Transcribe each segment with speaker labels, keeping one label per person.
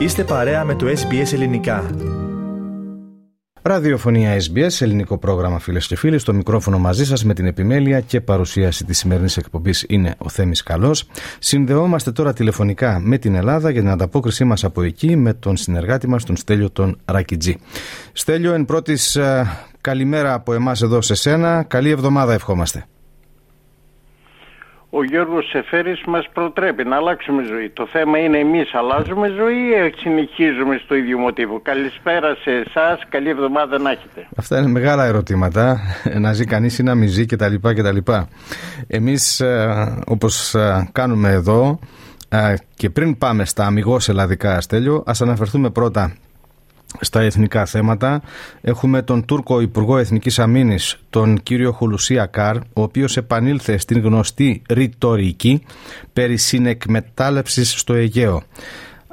Speaker 1: Είστε παρέα με το SBS Ελληνικά.
Speaker 2: Ραδιοφωνία SBS, ελληνικό πρόγραμμα φίλες και φίλοι. Στο μικρόφωνο μαζί σας με την επιμέλεια και παρουσίαση της σημερινής εκπομπής είναι ο Θέμης Καλός. Συνδεόμαστε τώρα τηλεφωνικά με την Ελλάδα για την ανταπόκρισή μας από εκεί με τον συνεργάτη μας, τον Στέλιο τον Ρακιτζή. Στέλιο, εν πρώτης, καλημέρα από εμάς εδώ σε σένα. Καλή εβδομάδα ευχόμαστε
Speaker 3: ο Γιώργος Σεφέρης μας προτρέπει να αλλάξουμε ζωή. Το θέμα είναι εμείς αλλάζουμε ζωή ή συνεχίζουμε στο ίδιο μοτίβο. Καλησπέρα σε εσάς, καλή εβδομάδα να έχετε.
Speaker 2: Αυτά είναι μεγάλα ερωτήματα. Να ζει κανείς ή να μη ζει κτλ. κτλ. Εμείς ε, όπως ε, κάνουμε εδώ ε, και πριν πάμε στα αμυγός ελλαδικά αστέλιο ας αναφερθούμε πρώτα στα εθνικά θέματα. Έχουμε τον Τούρκο Υπουργό Εθνικής Αμήνης, τον κύριο Χουλουσία Καρ, ο οποίος επανήλθε στην γνωστή ρητορική περί συνεκμετάλλευσης στο Αιγαίο.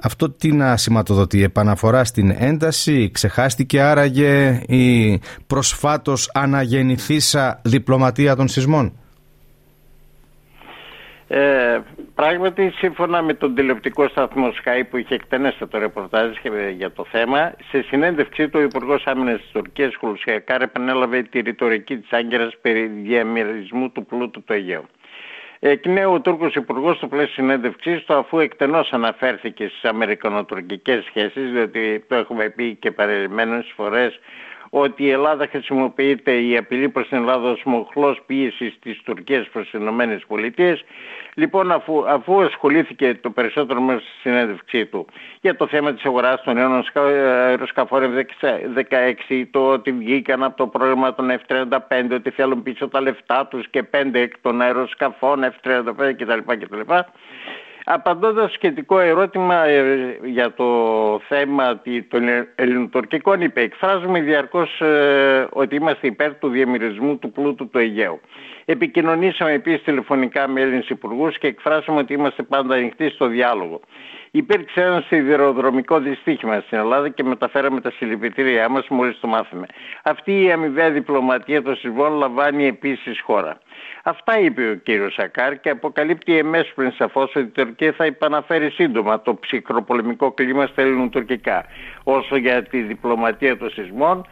Speaker 2: Αυτό τι να σηματοδοτεί, επαναφορά στην ένταση, ξεχάστηκε άραγε η προσφάτως αναγεννηθήσα διπλωματία των σεισμών;
Speaker 3: Ε, πράγματι, σύμφωνα με τον τηλεοπτικό σταθμό Sky που είχε εκτενέστατο ρεπορτάζ για το θέμα, σε συνέντευξή του ο Υπουργός Άμυνας της Τουρκίας, Χουλουσιακάρ, επανέλαβε τη ρητορική της Άγκυρας περί διαμερισμού του πλούτου του Αιγαίου. Εκ νέου, ο Τούρκος Υπουργός, στο πλαίσιο συνέντευξής του, αφού εκτενώς αναφέρθηκε στις Αμερικανοτουρκικές σχέσεις, διότι το έχουμε πει και παρελειμμένες φορές ότι η Ελλάδα χρησιμοποιείται η απειλή προς την Ελλάδα ως μοχλός πίεσης της Τουρκίας προς τις Ηνωμένες Πολιτείες. Λοιπόν, αφού, αφού ασχολήθηκε το περισσότερο μέρος στη συνέντευξή του για το θέμα της αγοράς των νέων αεροσκαφών F-16, το ότι βγήκαν από το πρόγραμμα των F-35, ότι θέλουν πίσω τα λεφτά τους και πέντε εκ των αεροσκαφών F-35 κτλ. Απαντώντας σχετικό ερώτημα ε, για το θέμα των ελληνοτουρκικών είπε εκφράζουμε διαρκώς ε, ότι είμαστε υπέρ του διαμερισμού του πλούτου του Αιγαίου. Επικοινωνήσαμε επίσης τηλεφωνικά με Έλληνες υπουργούς και εκφράσαμε ότι είμαστε πάντα ανοιχτοί στο διάλογο. Υπήρξε ένα σιδηροδρομικό δυστύχημα στην Ελλάδα και μεταφέραμε τα συλληπιτήριά μας μόλις το μάθαμε. Αυτή η αμοιβαία διπλωματία των συμβόλων λαμβάνει επίσης χώρα. Αυτά είπε ο κύριος Σακάρ και αποκαλύπτει εμέσως πριν σαφώς ότι η Τουρκία θα επαναφέρει σύντομα το ψυχροπολεμικό κλίμα στα ελληνοτουρκικά. Όσο για τη διπλωματία των σεισμών,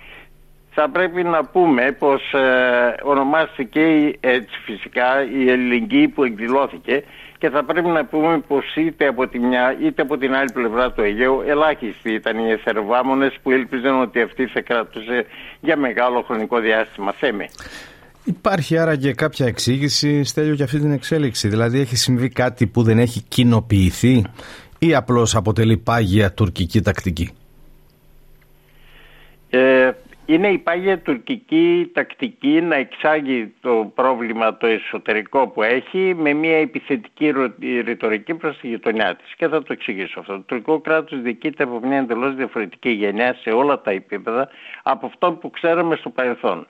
Speaker 3: θα πρέπει να πούμε πως ε, ονομάστηκε έτσι φυσικά η ελληνική που εκδηλώθηκε και θα πρέπει να πούμε πως είτε από τη μια είτε από την άλλη πλευρά του Αιγαίου ελάχιστοι ήταν οι εθερβάμονες που έλπιζαν ότι αυτή θα κρατούσε για μεγάλο χρονικό διάστημα. Θέμε.
Speaker 2: Υπάρχει άραγε κάποια εξήγηση, Στέλιο, για αυτή την εξέλιξη. Δηλαδή έχει συμβεί κάτι που δεν έχει κοινοποιηθεί ή απλώς αποτελεί πάγια τουρκική τακτική;
Speaker 3: Ε, είναι η πάγια τουρκική τακτική να εξάγει το πρόβλημα το εσωτερικό που έχει με μια επιθετική ρητορική προς τη γειτονιά της. Και θα το εξηγήσω αυτό. Το τουρκικό κράτος διοικείται από μια εντελώς διαφορετική γενιά σε όλα τα επίπεδα από αυτό που ξέραμε στο παρελθόν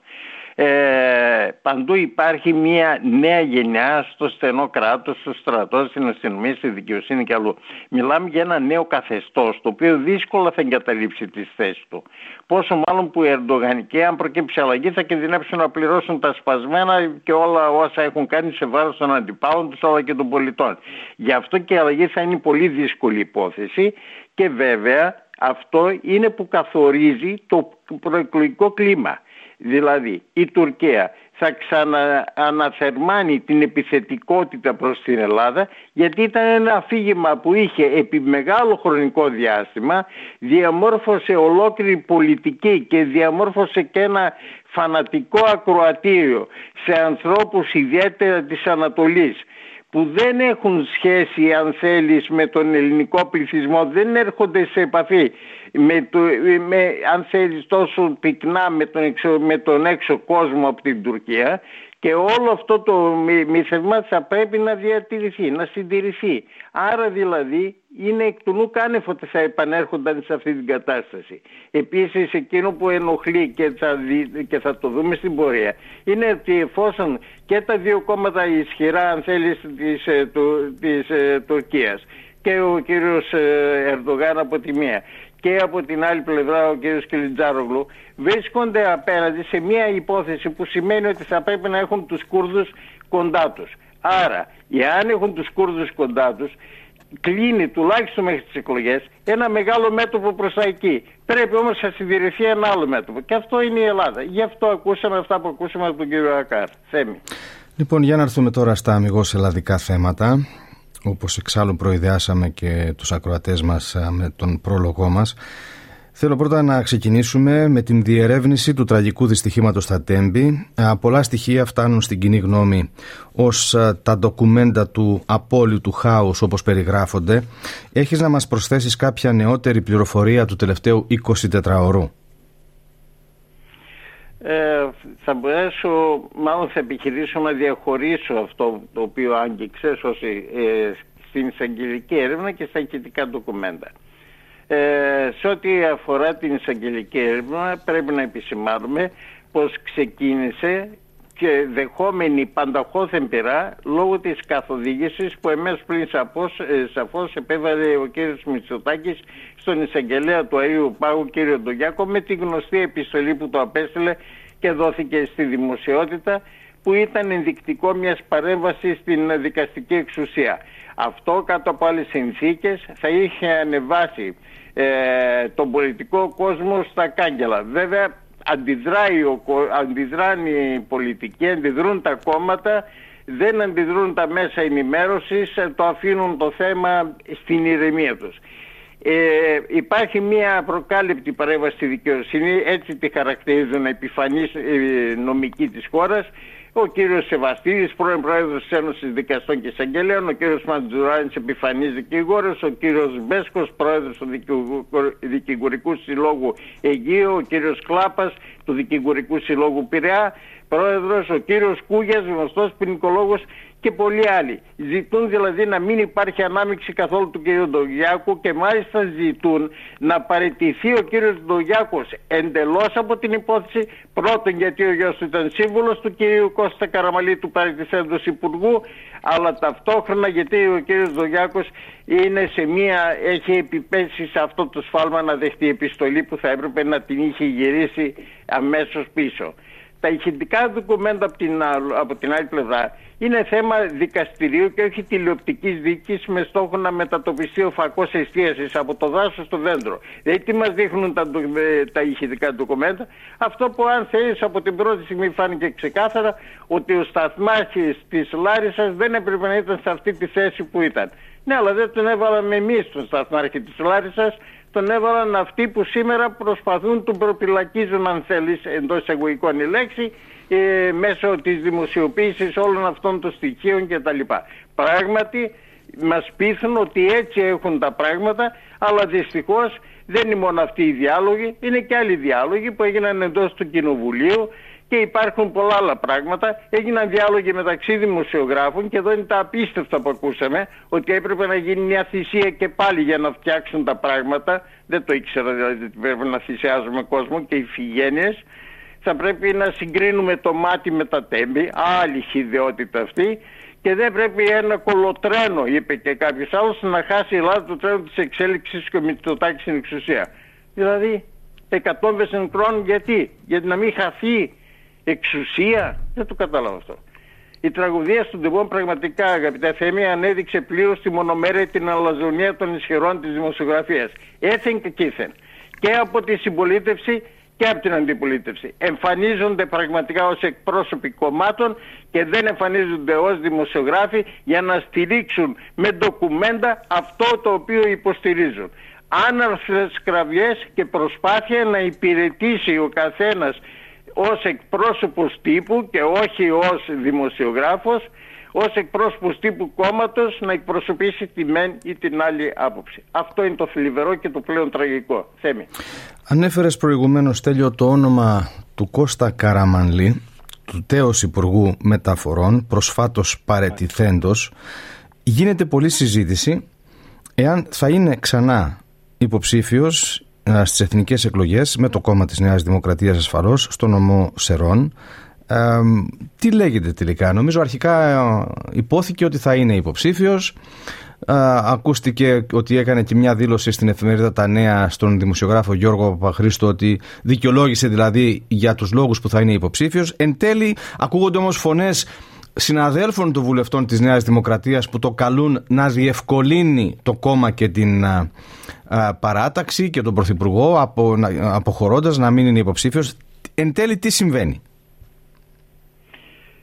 Speaker 3: ε, παντού υπάρχει μια νέα γενιά στο στενό κράτος, στο στρατό, στην αστυνομία, στη δικαιοσύνη και αλλού. Μιλάμε για ένα νέο καθεστώς το οποίο δύσκολα θα εγκαταλείψει τις θέσεις του. Πόσο μάλλον που οι Ερντογανικοί αν προκύψει αλλαγή θα κινδυνεύσουν να πληρώσουν τα σπασμένα και όλα όσα έχουν κάνει σε βάρος των αντιπάλων τους αλλά και των πολιτών. Γι' αυτό και η αλλαγή θα είναι πολύ δύσκολη υπόθεση και βέβαια αυτό είναι που καθορίζει το προεκλογικό κλίμα. Δηλαδή η Τουρκία θα ξανααναθερμάνει την επιθετικότητα προς την Ελλάδα γιατί ήταν ένα αφήγημα που είχε επί μεγάλο χρονικό διάστημα διαμόρφωσε ολόκληρη πολιτική και διαμόρφωσε και ένα φανατικό ακροατήριο σε ανθρώπους ιδιαίτερα της Ανατολής που δεν έχουν σχέση αν θέλεις με τον ελληνικό πληθυσμό δεν έρχονται σε επαφή με, το, με αν θέλεις τόσο πυκνά με τον, έξω, με τον έξω κόσμο από την Τουρκία και όλο αυτό το μυθευμά θα πρέπει να διατηρηθεί, να συντηρηθεί. Άρα δηλαδή είναι εκ του νου κάνευ ότι θα επανέρχονταν σε αυτή την κατάσταση. Επίσης εκείνο που ενοχλεί και θα, και θα το δούμε στην πορεία είναι ότι εφόσον και τα δύο κόμματα ισχυρά αν θέλεις της, ε, της ε, Τουρκίας και ο κύριος ε, Ερντογάν από τη μία και από την άλλη πλευρά ο κύριος Κιλιτζάρογλου βρίσκονται απέναντι σε μια υπόθεση που σημαίνει ότι θα πρέπει να έχουν τους Κούρδους κοντά τους. Άρα, εάν έχουν τους Κούρδους κοντά τους κλείνει τουλάχιστον μέχρι τις εκλογές ένα μεγάλο μέτωπο προς τα εκεί. Πρέπει όμως να συντηρηθεί ένα άλλο μέτωπο. Και αυτό είναι η Ελλάδα. Γι' αυτό ακούσαμε αυτά που ακούσαμε από τον κύριο Ακάρ. Θέμη.
Speaker 2: Λοιπόν, για να έρθουμε τώρα στα αμυγός ελλαδικά θέματα, όπως εξάλλου προειδεάσαμε και τους ακροατές μας με τον πρόλογό μας. Θέλω πρώτα να ξεκινήσουμε με την διερεύνηση του τραγικού δυστυχήματος στα Τέμπη. Πολλά στοιχεία φτάνουν στην κοινή γνώμη ως τα ντοκουμέντα του απόλυτου χάους όπως περιγράφονται. Έχεις να μας προσθέσεις κάποια νεότερη πληροφορία του τελευταίου 24 ωρού.
Speaker 3: Ε, θα μπορέσω, μάλλον θα επιχειρήσω να διαχωρίσω αυτό το οποίο άγγιξε ε, στην εισαγγελική έρευνα και στα ηχητικά ντοκουμέντα. Ε, σε ό,τι αφορά την εισαγγελική έρευνα πρέπει να επισημάνουμε πως ξεκίνησε και δεχόμενη πανταχώθεν πειρά λόγω της καθοδήγησης που εμείς πριν σαφώς, ε, σαφώς επέβαλε ο κύριος Μητσοτάκης στον εισαγγελέα του Αίου Πάγου κύριο Ντογιάκο με τη γνωστή επιστολή που το απέστειλε και δόθηκε στη δημοσιότητα που ήταν ενδεικτικό μιας παρέμβασης στην δικαστική εξουσία. Αυτό κάτω από άλλες συνθήκες θα είχε ανεβάσει ε, τον πολιτικό κόσμο στα κάγκελα. Βέβαια αντιδράει ο, αντιδράνε οι πολιτικοί, αντιδρούν τα κόμματα, δεν αντιδρούν τα μέσα ενημέρωσης, το αφήνουν το θέμα στην ηρεμία τους. Ε, υπάρχει μια προκάλυπτη παρέμβαση στη δικαιοσύνη, έτσι τη χαρακτηρίζουν επιφανής ε, νομική της χώρας, ο κύριος Σεβαστίδης, πρώην πρόεδρος της Ένωσης Δικαστών και Εισαγγελέων, ο κύριος Μαντζουράνης, επιφανής δικηγόρος, ο κύριος Μπέσκος, πρόεδρος του Δικηγορικού Συλλόγου Αιγείου, ο κύριος Κλάπας του Δικηγορικού Συλλόγου Πειραιά, πρόεδρος, ο κύριος Κούγιας, γνωστός ποινικολόγος και πολλοί άλλοι. Ζητούν δηλαδή να μην υπάρχει ανάμειξη καθόλου του κ. Ντογιάκου και μάλιστα ζητούν να παραιτηθεί ο κ. Ντογιάκος εντελώς από την υπόθεση πρώτον γιατί ο γιος του ήταν σύμβουλος του κ. Κώστα Καραμαλή του παραιτηθέντος Υπουργού αλλά ταυτόχρονα γιατί ο κ. Ντογιάκος είναι σε μία, έχει επιπέσει σε αυτό το σφάλμα να δεχτεί επιστολή που θα έπρεπε να την είχε γυρίσει αμέσως πίσω. Τα ηχητικά δοκουμέντα από την, από την άλλη πλευρά είναι θέμα δικαστηρίου και όχι τηλεοπτικής δίκη με στόχο να μετατοπιστεί ο φακός εστίασης από το δάσος στο δέντρο. Δηλαδή, τι μας δείχνουν τα, ε, τα ηχητικά ντοκουμέντα, αυτό που αν θέλεις από την πρώτη στιγμή φάνηκε ξεκάθαρα ότι ο σταθμάρχης της Λάρισας δεν έπρεπε να ήταν σε αυτή τη θέση που ήταν. Ναι, αλλά δεν τον έβαλαμε εμείς τον σταθμάρχη της Λάρισας, τον έβαλαν αυτοί που σήμερα προσπαθούν τον προπυλακίζουν αν θέλεις εντός εισαγωγικών η λέξη ε, μέσω της δημοσιοποίησης όλων αυτών των στοιχείων κτλ. Πράγματι μας πείθουν ότι έτσι έχουν τα πράγματα αλλά δυστυχώς δεν είναι μόνο αυτοί οι διάλογοι, είναι και άλλοι διάλογοι που έγιναν εντός του Κοινοβουλίου και υπάρχουν πολλά άλλα πράγματα. Έγιναν διάλογοι μεταξύ δημοσιογράφων και εδώ είναι τα απίστευτα που ακούσαμε ότι έπρεπε να γίνει μια θυσία και πάλι για να φτιάξουν τα πράγματα. Δεν το ήξερα δηλαδή ότι πρέπει να θυσιάζουμε κόσμο και οι φυγένειες θα πρέπει να συγκρίνουμε το μάτι με τα τέμπη, άλλη χειδαιότητα αυτή και δεν πρέπει ένα κολοτρένο, είπε και κάποιος άλλος, να χάσει η Ελλάδα το τρένο της εξέλιξης και με το τάξη στην εξουσία. Δηλαδή, εκατόμβες νεκρών γιατί, γιατί να μην χαθεί εξουσία, δεν το κατάλαβα αυτό. Η τραγουδία στον Τεμπόν πραγματικά, αγαπητά Θέμη, ανέδειξε πλήρως τη μονομέρεια την αλαζονία των ισχυρών της δημοσιογραφίας. Έθεν και κήθεν. Και από τη συμπολίτευση και από την αντιπολίτευση. Εμφανίζονται πραγματικά ως εκπρόσωποι κομμάτων και δεν εμφανίζονται ως δημοσιογράφοι για να στηρίξουν με ντοκουμέντα αυτό το οποίο υποστηρίζουν. Άναρθρες κραυγές και προσπάθεια να υπηρετήσει ο καθένας ως εκπρόσωπος τύπου και όχι ως δημοσιογράφος ως εκπρόσωπος τύπου κόμματος να εκπροσωπήσει τη μεν ή την άλλη άποψη. Αυτό είναι το θλιβερό και το πλέον τραγικό. Θέμη.
Speaker 2: Ανέφερες προηγουμένως τέλειο το όνομα του Κώστα Καραμανλή, του τέος Υπουργού Μεταφορών, προσφάτως παρετηθέντος. Γίνεται πολλή συζήτηση εάν θα είναι ξανά υποψήφιος στις εθνικές εκλογές με το κόμμα της Νέας Δημοκρατίας ασφαλώς στο νομό Σερών τι λέγεται τελικά; Νομίζω αρχικά ε, υπόθηκε ότι θα είναι υποψήφιος. ακούστηκε ότι έκανε και μια δήλωση στην εφημερίδα Τα Νέα στον δημοσιογράφο Γιώργο Παπαχρήστο ότι δικαιολόγησε δηλαδή για τους λόγους που θα είναι υποψήφιος. Εν τέλει ακούγονται όμως φωνές συναδέλφων των βουλευτών της Νέας Δημοκρατίας που το καλούν να διευκολύνει το κόμμα και την παράταξη και τον Πρωθυπουργό απο, αποχωρώντας να μην είναι υποψήφιος. Εν τέλει τι συμβαίνει;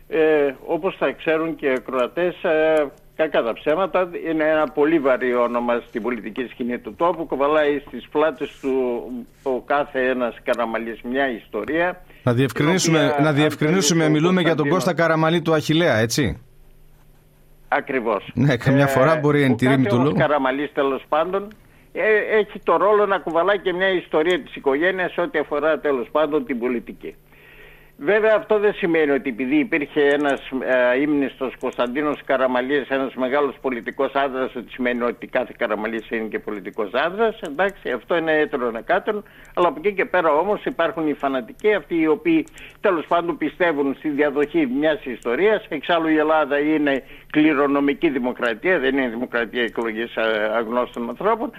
Speaker 3: Ε, όπως θα ξέρουν και οι ακροατές, ε, κακά τα ψέματα, είναι ένα πολύ βαρύ όνομα στην πολιτική σκηνή του τόπου, κοβαλάει στις πλάτες του ο κάθε ένας Καραμαλής μια ιστορία.
Speaker 2: Να διευκρινίσουμε, να διευκρινίσουμε μιλούμε για τον Κώστα Καραμαλή του Αχιλέα, έτσι;
Speaker 3: Ακριβώς.
Speaker 2: Ναι, καμιά φορά μπορεί εν τη ρήμη του λόγου.
Speaker 3: Ο Καραμαλής τέλος πάντων ε, έχει το ρόλο να κουβαλάει και μια ιστορία της οικογένειας ό,τι αφορά τέλος πάντων την πολιτική. Βέβαια αυτό δεν σημαίνει ότι επειδή υπήρχε ένας ε, ύμνηστος Κωνσταντίνος Καραμαλής, ένας μεγάλος πολιτικός άντρας, ότι σημαίνει ότι κάθε Καραμαλής είναι και πολιτικός άντρας. Εντάξει, αυτό είναι έτερο κάτω, αλλά από εκεί και πέρα όμως υπάρχουν οι φανατικοί, αυτοί οι οποίοι τέλος πάντων πιστεύουν στη διαδοχή μιας ιστορίας. Εξάλλου η Ελλάδα είναι κληρονομική δημοκρατία, δεν είναι δημοκρατία εκλογής ε, αγνώστων ανθρώπων.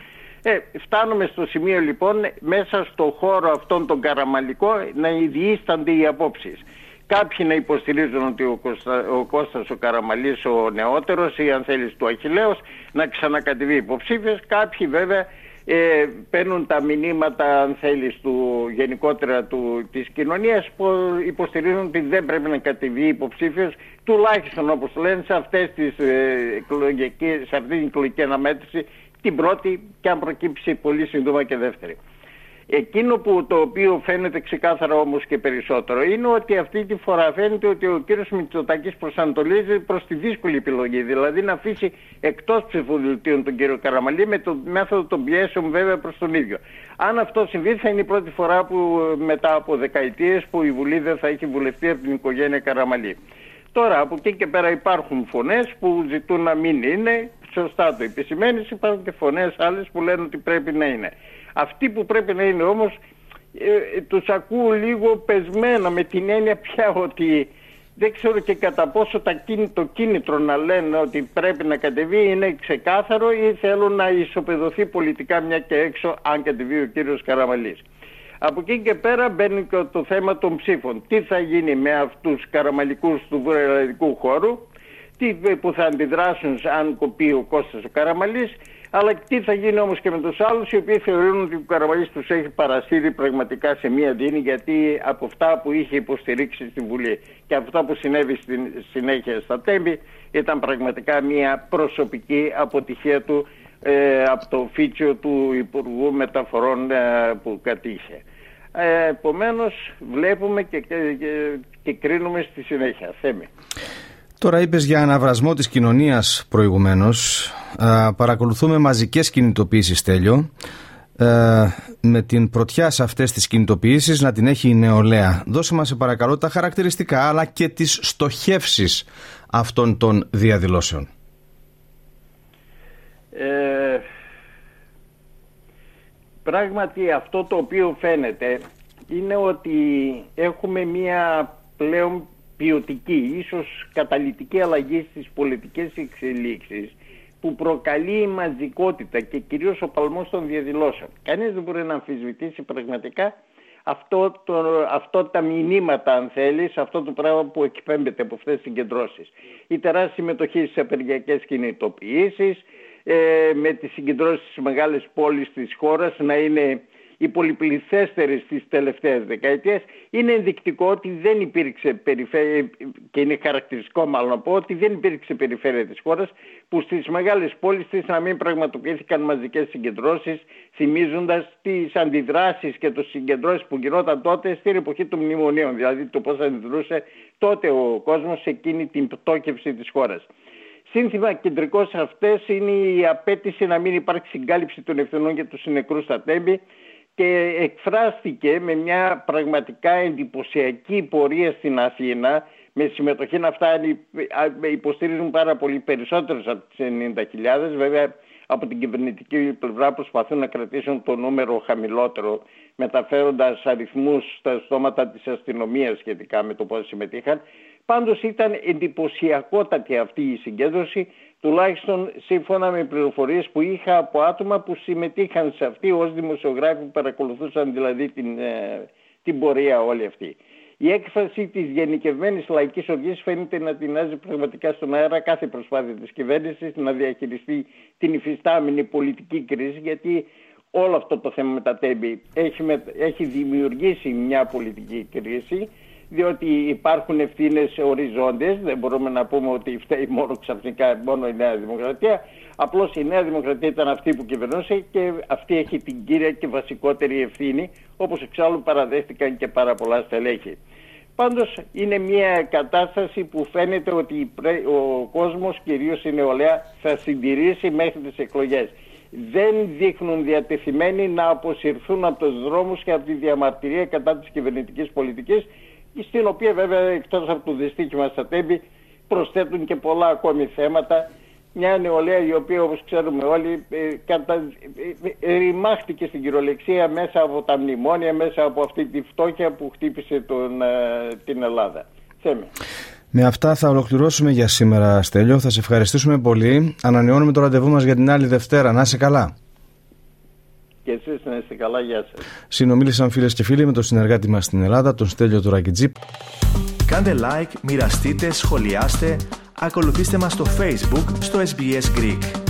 Speaker 3: Ε, φτάνουμε στο σημείο λοιπόν μέσα στο χώρο αυτόν τον καραμαλικό να διήστανται οι απόψεις. Κάποιοι να υποστηρίζουν ότι ο, Κώστα, ο Κώστας ο Καραμαλής ο νεότερος ή αν θέλεις του Αχιλέως να ξανακατεβεί υποψήφιος. Κάποιοι βέβαια ε, παίρνουν τα μηνύματα αν θέλεις του γενικότερα του, της κοινωνίας που υποστηρίζουν ότι δεν πρέπει να κατεβεί υποψήφιος τουλάχιστον όπως λένε σε, αυτές τις, ε, σε αυτή την εκλογική αναμέτρηση την πρώτη και αν προκύψει πολύ σύντομα και δεύτερη. Εκείνο που το οποίο φαίνεται ξεκάθαρα όμως και περισσότερο είναι ότι αυτή τη φορά φαίνεται ότι ο κύριος Μητσοτάκης προσανατολίζει προς τη δύσκολη επιλογή, δηλαδή να αφήσει εκτός ψηφοδελτίων τον κύριο Καραμαλή με το μέθοδο των πιέσεων βέβαια προς τον ίδιο. Αν αυτό συμβεί θα είναι η πρώτη φορά που μετά από δεκαετίες που η Βουλή δεν θα έχει βουλευτεί από την οικογένεια Καραμαλή. Τώρα από εκεί και πέρα υπάρχουν φωνές που ζητούν να μην είναι, σωστά το επισημαίνεις, υπάρχουν και φωνές άλλες που λένε ότι πρέπει να είναι. Αυτοί που πρέπει να είναι όμως ε, τους ακούω λίγο πεσμένα με την έννοια πια ότι δεν ξέρω και κατά πόσο το κίνητρο να λένε ότι πρέπει να κατεβεί είναι ξεκάθαρο ή θέλουν να ισοπεδωθεί πολιτικά μια και έξω αν κατεβεί ο κύριος Καραμαλής. Από εκεί και πέρα μπαίνει και το θέμα των ψήφων. Τι θα γίνει με αυτούς τους καραμαλικούς του βορειοελλαδικού χώρου, τι που θα αντιδράσουν αν κοπεί ο Κώστας ο Καραμαλής, αλλά τι θα γίνει όμως και με τους άλλους οι οποίοι θεωρούν ότι ο Καραμαλής τους έχει παρασύρει πραγματικά σε μία δίνη γιατί από αυτά που είχε υποστηρίξει στη Βουλή και από αυτά που συνέβη στην συνέχεια στα Τέμπη ήταν πραγματικά μία προσωπική αποτυχία του ε, από το φίτσιο του Υπουργού Μεταφορών ε, που κατήχε. Ε, επομένως βλέπουμε και, και, και, κρίνουμε στη συνέχεια. Θέμη.
Speaker 2: Τώρα είπες για αναβρασμό της κοινωνίας προηγουμένως. παρακολουθούμε μαζικές κινητοποιήσεις τέλειο. με την πρωτιά σε αυτές τις κινητοποιήσεις να την έχει η νεολαία. Δώσε μας σε παρακαλώ τα χαρακτηριστικά αλλά και τις στοχεύσεις αυτών των διαδηλώσεων.
Speaker 3: Ε, πράγματι αυτό το οποίο φαίνεται είναι ότι έχουμε μία πλέον ποιοτική, ίσως καταλητική αλλαγή στις πολιτικές εξελίξεις που προκαλεί η μαζικότητα και κυρίως ο παλμός των διαδηλώσεων. Κανείς δεν μπορεί να αμφισβητήσει πραγματικά αυτό, το, αυτό τα μηνύματα αν θέλεις, αυτό το πράγμα που εκπέμπεται από αυτές τις συγκεντρώσεις. Η τεράστια συμμετοχή στις απεργιακές κινητοποιήσεις, ε, με τις συγκεντρώσεις στις μεγάλες πόλεις της χώρας να είναι οι πολυπληθέστερες στις τελευταίες δεκαετίες είναι ενδεικτικό ότι δεν υπήρξε περιφέρεια και είναι χαρακτηριστικό μάλλον να πω ότι δεν υπήρξε περιφέρεια της χώρας που στις μεγάλες πόλεις της να μην πραγματοποιήθηκαν μαζικές συγκεντρώσεις θυμίζοντας τις αντιδράσεις και τις συγκεντρώσεις που γινόταν τότε στην εποχή των μνημονίων δηλαδή το πώς αντιδρούσε τότε ο κόσμος σε εκείνη την πτώκευση της χώρας. Σύνθημα κεντρικός σε αυτές είναι η απέτηση να μην υπάρξει συγκάλυψη των ευθυνών για τους συνεκρούς στα τέμπη και εκφράστηκε με μια πραγματικά εντυπωσιακή πορεία στην Αθήνα με συμμετοχή να φτάνει, υποστηρίζουν πάρα πολύ περισσότερες από τις 90.000 βέβαια από την κυβερνητική πλευρά προσπαθούν να κρατήσουν το νούμερο χαμηλότερο μεταφέροντας αριθμούς στα στόματα της αστυνομίας σχετικά με το πώς συμμετείχαν. Πάντως ήταν εντυπωσιακότατη αυτή η συγκέντρωση τουλάχιστον σύμφωνα με πληροφορίες που είχα από άτομα που συμμετείχαν σε αυτή ως δημοσιογράφοι που παρακολουθούσαν δηλαδή την, ε, την πορεία όλη αυτή. Η έκφραση της γενικευμένης λαϊκής οργής φαίνεται να τεινάζει πραγματικά στον αέρα κάθε προσπάθεια της κυβέρνησης να διαχειριστεί την υφιστάμενη πολιτική κρίση, γιατί όλο αυτό το θέμα με τα τέμπη έχει, έχει δημιουργήσει μια πολιτική κρίση διότι υπάρχουν ευθύνες οριζόντες, δεν μπορούμε να πούμε ότι φταίει μόνο ξαφνικά μόνο η Νέα Δημοκρατία. Απλώς η Νέα Δημοκρατία ήταν αυτή που κυβερνούσε και αυτή έχει την κύρια και βασικότερη ευθύνη, όπως εξάλλου παραδέχτηκαν και πάρα πολλά στελέχη. Πάντως είναι μια κατάσταση που φαίνεται ότι ο κόσμος, κυρίως η νεολαία, θα συντηρήσει μέχρι τις εκλογές. Δεν δείχνουν διατεθειμένοι να αποσυρθούν από τους δρόμους και από τη διαμαρτυρία κατά της κυβερνητικής πολιτικής στην οποία βέβαια εκτός από το δυστύχημα στα τέμπη προσθέτουν και πολλά ακόμη θέματα μια νεολαία η οποία όπως ξέρουμε όλοι ε, κατα... Ε, ε, ρημάχτηκε στην κυριολεξία μέσα από τα μνημόνια, μέσα από αυτή τη φτώχεια που χτύπησε τον, την Ελλάδα. Θέμε.
Speaker 2: Με αυτά θα ολοκληρώσουμε για σήμερα Στέλιο. Θα σε ευχαριστήσουμε πολύ. Ανανεώνουμε το ραντεβού μας για την άλλη Δευτέρα. Να είσαι καλά.
Speaker 3: Και εσείς να είστε καλά. Γεια σας.
Speaker 2: Συνομίλησαν φίλες και φίλοι με τον συνεργάτη μας στην Ελλάδα, τον Στέλιο Τουρακιτζή.
Speaker 1: Κάντε like, μοιραστείτε, σχολιάστε, ακολουθήστε μας στο Facebook, στο SBS Greek.